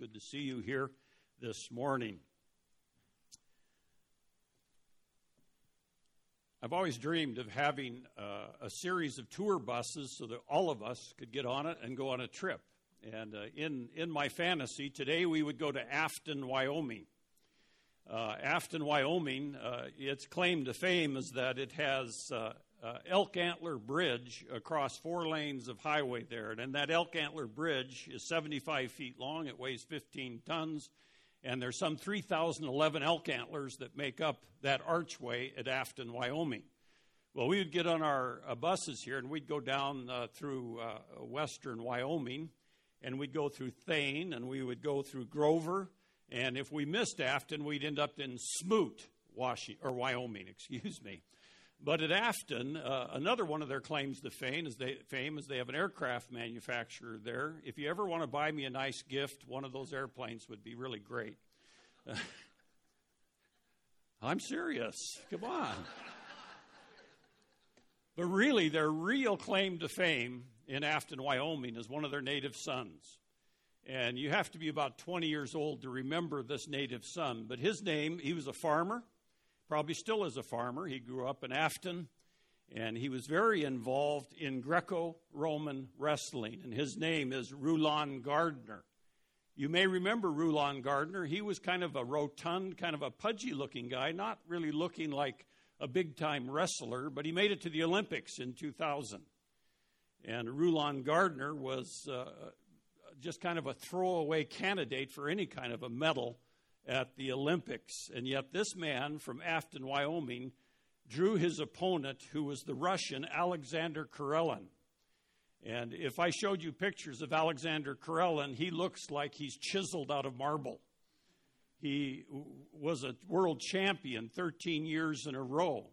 Good to see you here this morning. I've always dreamed of having uh, a series of tour buses so that all of us could get on it and go on a trip. And uh, in, in my fantasy, today we would go to Afton, Wyoming. Uh, Afton, Wyoming, uh, its claim to fame is that it has uh, Elk Antler Bridge across four lanes of highway there. And that Elk Antler Bridge is 75 feet long, it weighs 15 tons, and there's some 3,011 elk antlers that make up that archway at Afton, Wyoming. Well, we would get on our uh, buses here and we'd go down uh, through uh, western Wyoming and we'd go through Thayne and we would go through Grover. And if we missed Afton, we'd end up in Smoot, Washington, or Wyoming, excuse me. But at Afton, uh, another one of their claims to fame is, they, fame is they have an aircraft manufacturer there. If you ever want to buy me a nice gift, one of those airplanes would be really great. I'm serious. Come on. but really, their real claim to fame in Afton, Wyoming, is one of their native sons. And you have to be about 20 years old to remember this native son. But his name, he was a farmer probably still is a farmer. He grew up in Afton, and he was very involved in Greco Roman wrestling, and his name is Rulon Gardner. You may remember Rulon Gardner. He was kind of a rotund, kind of a pudgy looking guy, not really looking like a big time wrestler, but he made it to the Olympics in 2000. And Rulon Gardner was uh, just kind of a throwaway candidate for any kind of a medal at the Olympics. And yet, this man from Afton, Wyoming, drew his opponent, who was the Russian Alexander Karelin. And if I showed you pictures of Alexander Karelin, he looks like he's chiseled out of marble. He was a world champion 13 years in a row.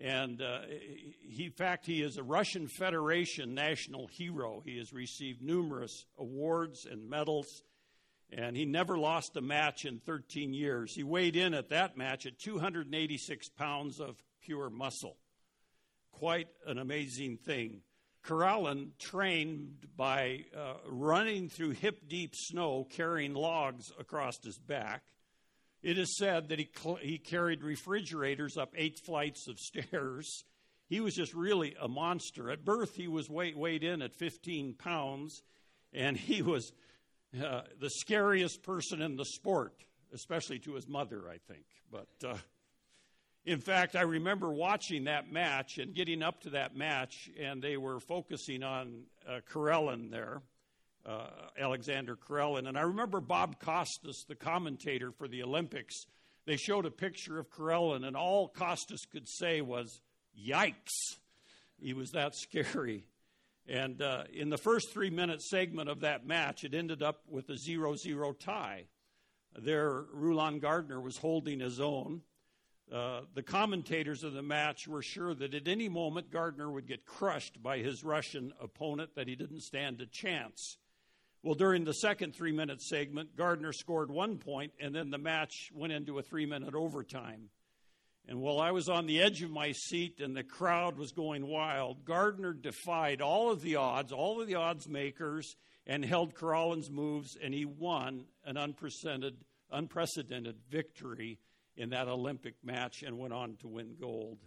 And uh, he, in fact, he is a Russian Federation national hero. He has received numerous awards and medals and he never lost a match in 13 years. He weighed in at that match at 286 pounds of pure muscle. Quite an amazing thing. Karelin trained by uh, running through hip deep snow, carrying logs across his back. It is said that he, cl- he carried refrigerators up eight flights of stairs. He was just really a monster. At birth, he was weigh- weighed in at 15 pounds, and he was uh, the scariest person in the sport, especially to his mother, I think. But uh, in fact, I remember watching that match and getting up to that match, and they were focusing on uh, Karelin there, uh, Alexander Karelin. And I remember Bob Costas, the commentator for the Olympics, they showed a picture of Karelin, and all Costas could say was, Yikes! He was that scary. And uh, in the first three minute segment of that match, it ended up with a 0 0 tie. There, Rulon Gardner was holding his own. Uh, the commentators of the match were sure that at any moment Gardner would get crushed by his Russian opponent, that he didn't stand a chance. Well, during the second three minute segment, Gardner scored one point, and then the match went into a three minute overtime. And while I was on the edge of my seat and the crowd was going wild, Gardner defied all of the odds, all of the odds makers, and held Karelin's moves, and he won an unprecedented, unprecedented victory in that Olympic match and went on to win gold.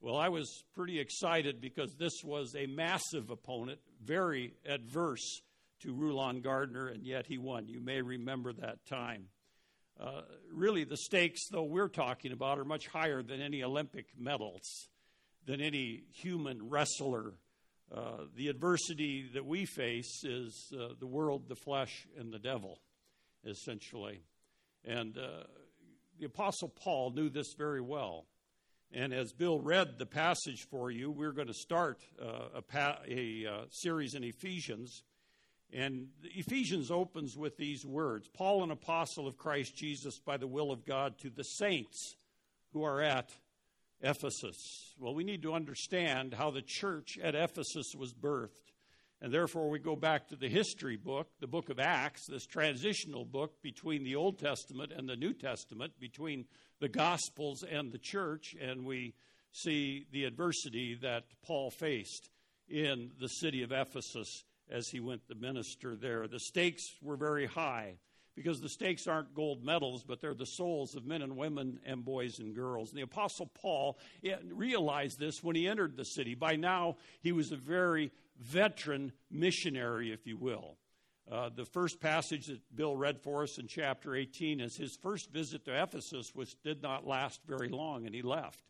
Well, I was pretty excited because this was a massive opponent, very adverse to Rulon Gardner, and yet he won. You may remember that time. Uh, really, the stakes, though we're talking about, are much higher than any Olympic medals, than any human wrestler. Uh, the adversity that we face is uh, the world, the flesh, and the devil, essentially. And uh, the Apostle Paul knew this very well. And as Bill read the passage for you, we're going to start uh, a, pa- a series in Ephesians and Ephesians opens with these words Paul, an apostle of Christ Jesus, by the will of God, to the saints who are at Ephesus. Well, we need to understand how the church at Ephesus was birthed. And therefore, we go back to the history book, the book of Acts, this transitional book between the Old Testament and the New Testament, between the Gospels and the church, and we see the adversity that Paul faced in the city of Ephesus as he went to minister there. The stakes were very high. because the stakes aren't gold medals, but they're the souls of men and women and boys and girls. And the Apostle Paul realized this when he entered the city. By now, he was a very veteran missionary, if you will. Uh, the first passage that Bill read for us in chapter 18 is his first visit to Ephesus, which did not last very long, and he left.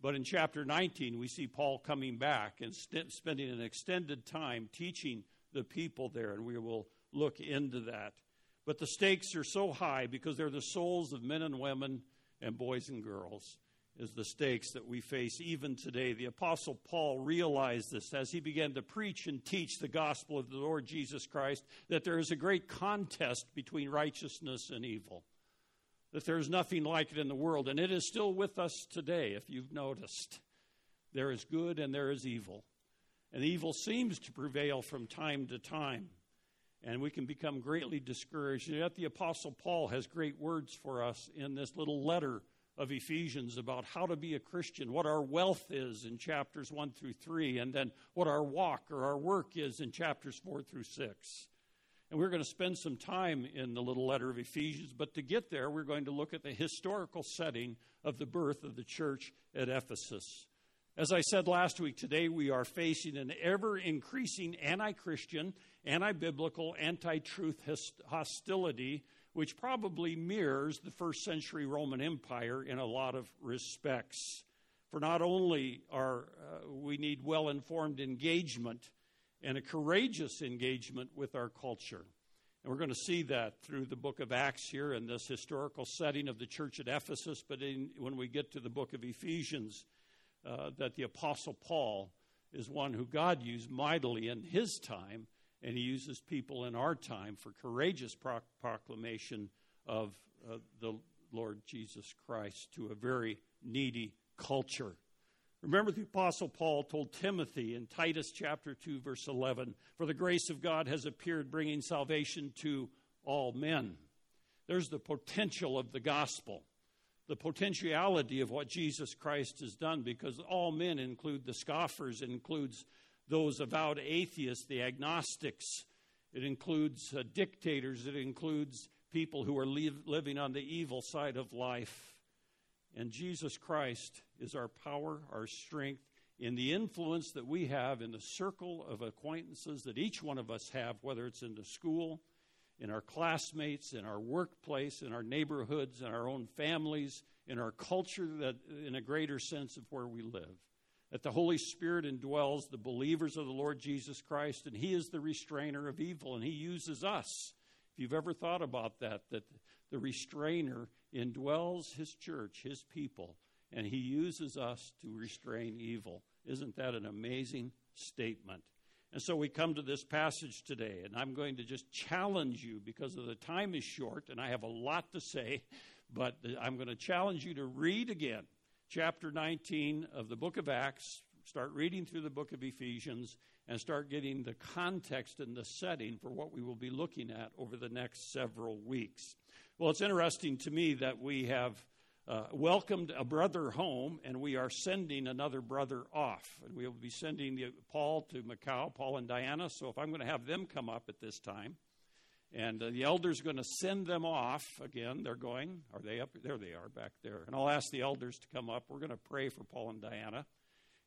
But in chapter 19, we see Paul coming back and st- spending an extended time teaching the people there, and we will look into that. But the stakes are so high because they're the souls of men and women and boys and girls, is the stakes that we face even today. The Apostle Paul realized this as he began to preach and teach the gospel of the Lord Jesus Christ that there is a great contest between righteousness and evil, that there is nothing like it in the world, and it is still with us today, if you've noticed. There is good and there is evil, and evil seems to prevail from time to time and we can become greatly discouraged. And yet, the Apostle Paul has great words for us in this little letter of Ephesians about how to be a Christian, what our wealth is in chapters 1 through 3, and then what our walk or our work is in chapters 4 through 6. And we're going to spend some time in the little letter of Ephesians, but to get there, we're going to look at the historical setting of the birth of the church at Ephesus. As I said last week, today we are facing an ever increasing anti Christian, anti biblical, anti truth hostility, which probably mirrors the first century Roman Empire in a lot of respects. For not only are uh, we need well informed engagement and a courageous engagement with our culture. And we're going to see that through the book of Acts here in this historical setting of the church at Ephesus, but in, when we get to the book of Ephesians, uh, that the Apostle Paul is one who God used mightily in his time, and he uses people in our time for courageous pro- proclamation of uh, the Lord Jesus Christ to a very needy culture. Remember, the Apostle Paul told Timothy in Titus chapter 2, verse 11 For the grace of God has appeared, bringing salvation to all men. There's the potential of the gospel the potentiality of what Jesus Christ has done because all men include the scoffers, includes those avowed atheists, the agnostics, it includes uh, dictators, it includes people who are living on the evil side of life. And Jesus Christ is our power, our strength, in the influence that we have in the circle of acquaintances that each one of us have, whether it's in the school, in our classmates, in our workplace, in our neighborhoods, in our own families, in our culture, that in a greater sense of where we live. That the Holy Spirit indwells the believers of the Lord Jesus Christ, and He is the restrainer of evil, and He uses us. If you've ever thought about that, that the restrainer indwells His church, His people, and He uses us to restrain evil. Isn't that an amazing statement? And so we come to this passage today, and I'm going to just challenge you because the time is short and I have a lot to say, but I'm going to challenge you to read again chapter 19 of the book of Acts, start reading through the book of Ephesians, and start getting the context and the setting for what we will be looking at over the next several weeks. Well, it's interesting to me that we have uh, welcomed a brother home, and we are sending another brother off. And we will be sending the, Paul to Macau, Paul and Diana. So if I'm going to have them come up at this time, and uh, the elders are going to send them off again. They're going. Are they up? There they are back there. And I'll ask the elders to come up. We're going to pray for Paul and Diana.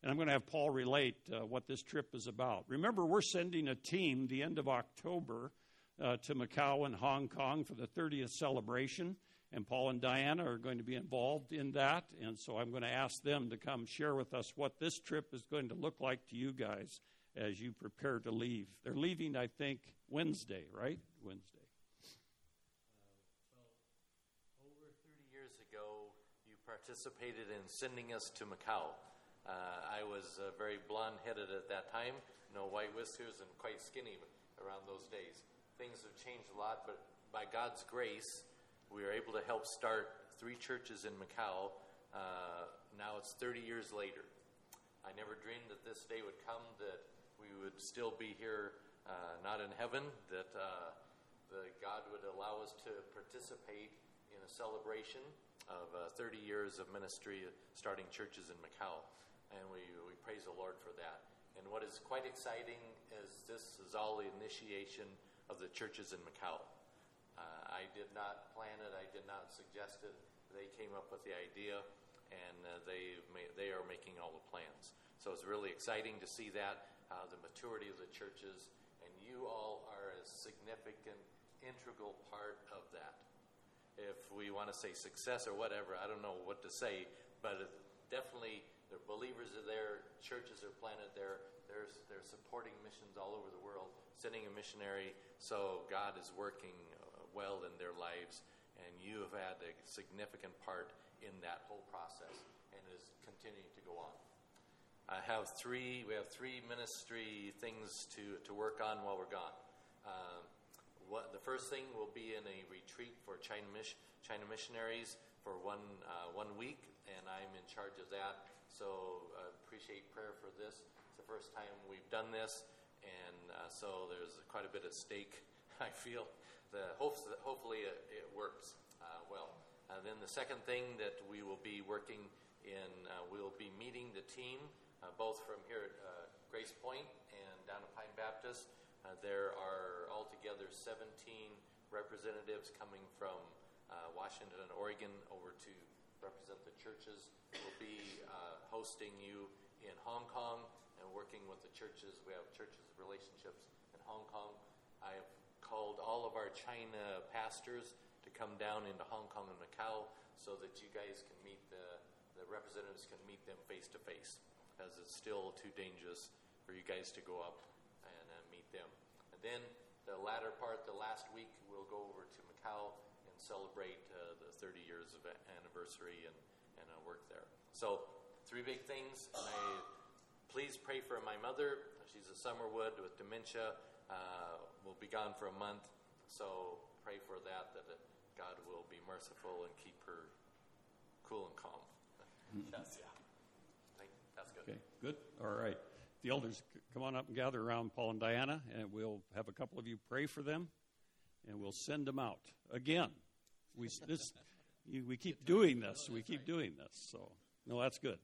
And I'm going to have Paul relate uh, what this trip is about. Remember, we're sending a team the end of October uh, to Macau and Hong Kong for the 30th celebration and Paul and Diana are going to be involved in that. And so I'm going to ask them to come share with us what this trip is going to look like to you guys as you prepare to leave. They're leaving, I think, Wednesday, right? Wednesday. Uh, over 30 years ago, you participated in sending us to Macau. Uh, I was uh, very blonde headed at that time, no white whiskers, and quite skinny around those days. Things have changed a lot, but by God's grace, we were able to help start three churches in Macau. Uh, now it's 30 years later. I never dreamed that this day would come, that we would still be here, uh, not in heaven, that uh, the God would allow us to participate in a celebration of uh, 30 years of ministry, starting churches in Macau. And we, we praise the Lord for that. And what is quite exciting is this is all the initiation of the churches in Macau. I did not plan it, I did not suggest it. They came up with the idea, and uh, they, they are making all the plans. So it's really exciting to see that, uh, the maturity of the churches, and you all are a significant, integral part of that if we want to say success or whatever, I don't know what to say, but it- definitely the believers are there, churches are planted there, they're, they're supporting missions all over the world, sending a missionary, so God is working well in their lives, and you have had a significant part in that whole process and is continuing to go on. I have three. We have three ministry things to, to work on while we're gone. Um, what, the first thing will be in a retreat for China, China missionaries for one uh, one week, and I'm in charge of that. So uh, appreciate prayer for this. It's the first time we've done this, and uh, so there's quite a bit at stake. I feel the hopefully it, it works uh, well. And then the second thing that we will be working in, uh, we'll be meeting the team uh, both from here at uh, Grace Point and down at Pine Baptist. Uh, there are altogether 17 representatives coming from uh, Washington and Oregon over to represent the churches. We'll be uh, hosting you in Hong Kong and working with the churches. We have churches relationships in Hong Kong. I have called all of our China pastors to come down into Hong Kong and Macau so that you guys can meet the, the representatives can meet them face to face, as it's still too dangerous for you guys to go up and uh, meet them. And then the latter part, the last week, we'll go over to Macau and celebrate uh, the 30 years of anniversary and, and uh, work there. So, three big things. I, please pray for my mother. She's a Summerwood with dementia. Uh, gone for a month. So, pray for that, that uh, God will be merciful and keep her cool and calm. That's, yeah. Thank- That's good. Okay, good. All right. The elders, come on up and gather around Paul and Diana, and we'll have a couple of you pray for them, and we'll send them out again. We this you, we keep doing this. We keep doing this. So no, that's good.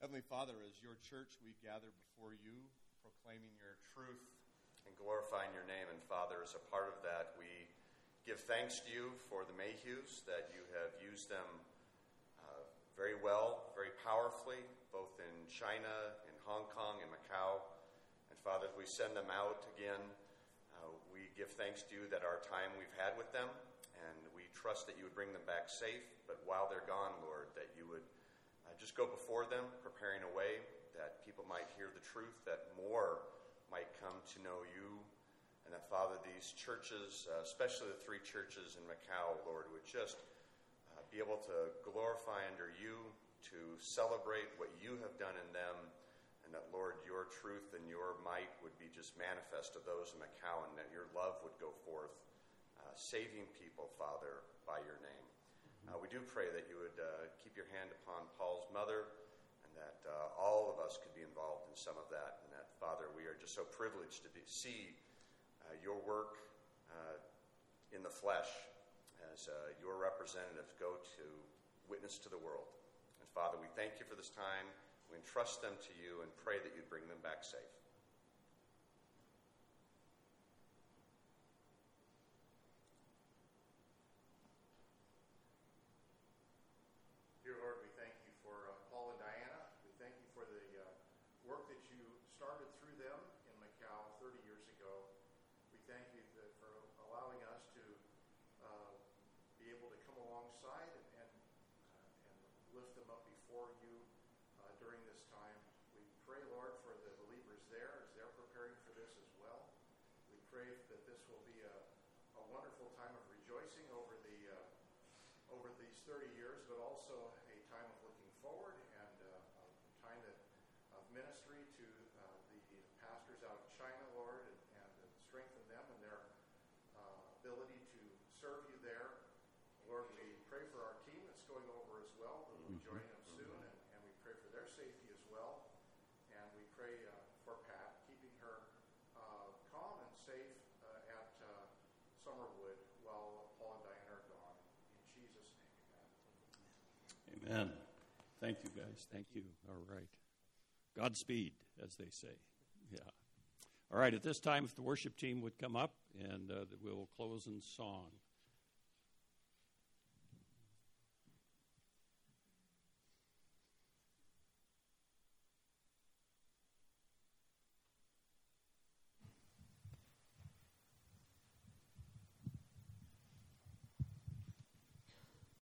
Heavenly Father, as your church, we gather before you, proclaiming your truth and glorifying your name. And Father, as a part of that, we give thanks to you for the Mayhews, that you have used them uh, very well, very powerfully, both in China, in Hong Kong, and Macau. And Father, as we send them out again, uh, we give thanks to you that our time we've had with them, and we trust that you would bring them back safe. But while they're gone, Lord, that you would uh, just go before them, preparing a way that people might hear the truth, that more might come to know you, and that, Father, these churches, uh, especially the three churches in Macau, Lord, would just uh, be able to glorify under you, to celebrate what you have done in them, and that, Lord, your truth and your might would be just manifest to those in Macau, and that your love would go forth, uh, saving people, Father, by your name. Uh, we do pray that you would uh, keep your hand upon Paul's mother, and that uh, all of us could be involved in some of that. Father, we are just so privileged to be, see uh, your work uh, in the flesh as uh, your representatives go to witness to the world. And Father, we thank you for this time. We entrust them to you and pray that you'd bring them back safe. Dear Lord, we thank you for uh, Paul and Diana. We thank you for the uh, work that you started through them in Macau 30 years ago. We thank you that for allowing us to uh, be able to come alongside and, and, uh, and lift them up before you uh, during this time. We pray, Lord, for the believers there as they're preparing for this as well. We pray that this will be a, a wonderful time of rejoicing over the uh, over these 30 years, but also a time of looking forward and uh, a time that, of ministry to uh, the pastors out of China, Lord, and, and to strengthen them in their uh, ability to serve you there. Lord, we pray for our team that's going over as well. We'll be joining them soon, and, and we pray for their safety as well. And we pray uh, for Pat, keeping her uh, calm and safe uh, at uh, Summerwood while Paul and Diana are gone. In Jesus' name, amen. Thank you, guys. Thank you. All right. Godspeed, as they say. Yeah. All right. At this time, if the worship team would come up and uh, we'll close in song.